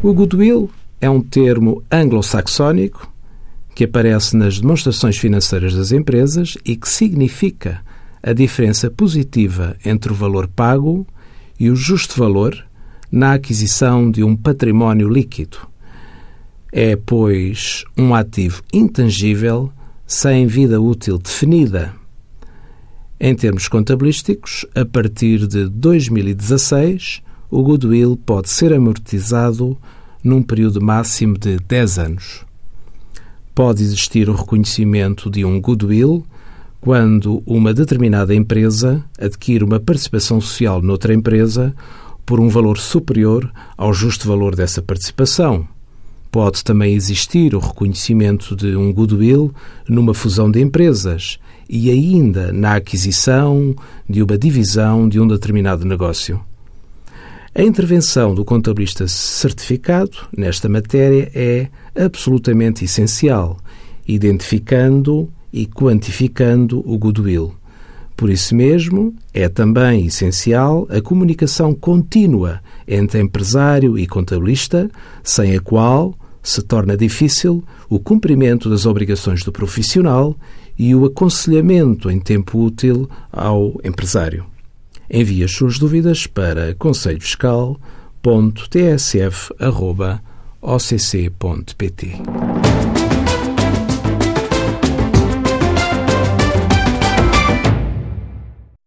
O goodwill é um termo anglo-saxónico que aparece nas demonstrações financeiras das empresas e que significa a diferença positiva entre o valor pago e o justo valor na aquisição de um património líquido. É, pois, um ativo intangível sem vida útil definida. Em termos contabilísticos, a partir de 2016, o goodwill pode ser amortizado num período máximo de 10 anos. Pode existir o reconhecimento de um goodwill quando uma determinada empresa adquire uma participação social noutra empresa por um valor superior ao justo valor dessa participação Pode também existir o reconhecimento de um goodwill numa fusão de empresas e ainda na aquisição de uma divisão de um determinado negócio. A intervenção do contabilista certificado nesta matéria é absolutamente essencial, identificando e quantificando o goodwill. Por isso mesmo, é também essencial a comunicação contínua entre empresário e contabilista, sem a qual se torna difícil o cumprimento das obrigações do profissional e o aconselhamento em tempo útil ao empresário. Envie as suas dúvidas para conselhofiscal.tsf.occ.pt.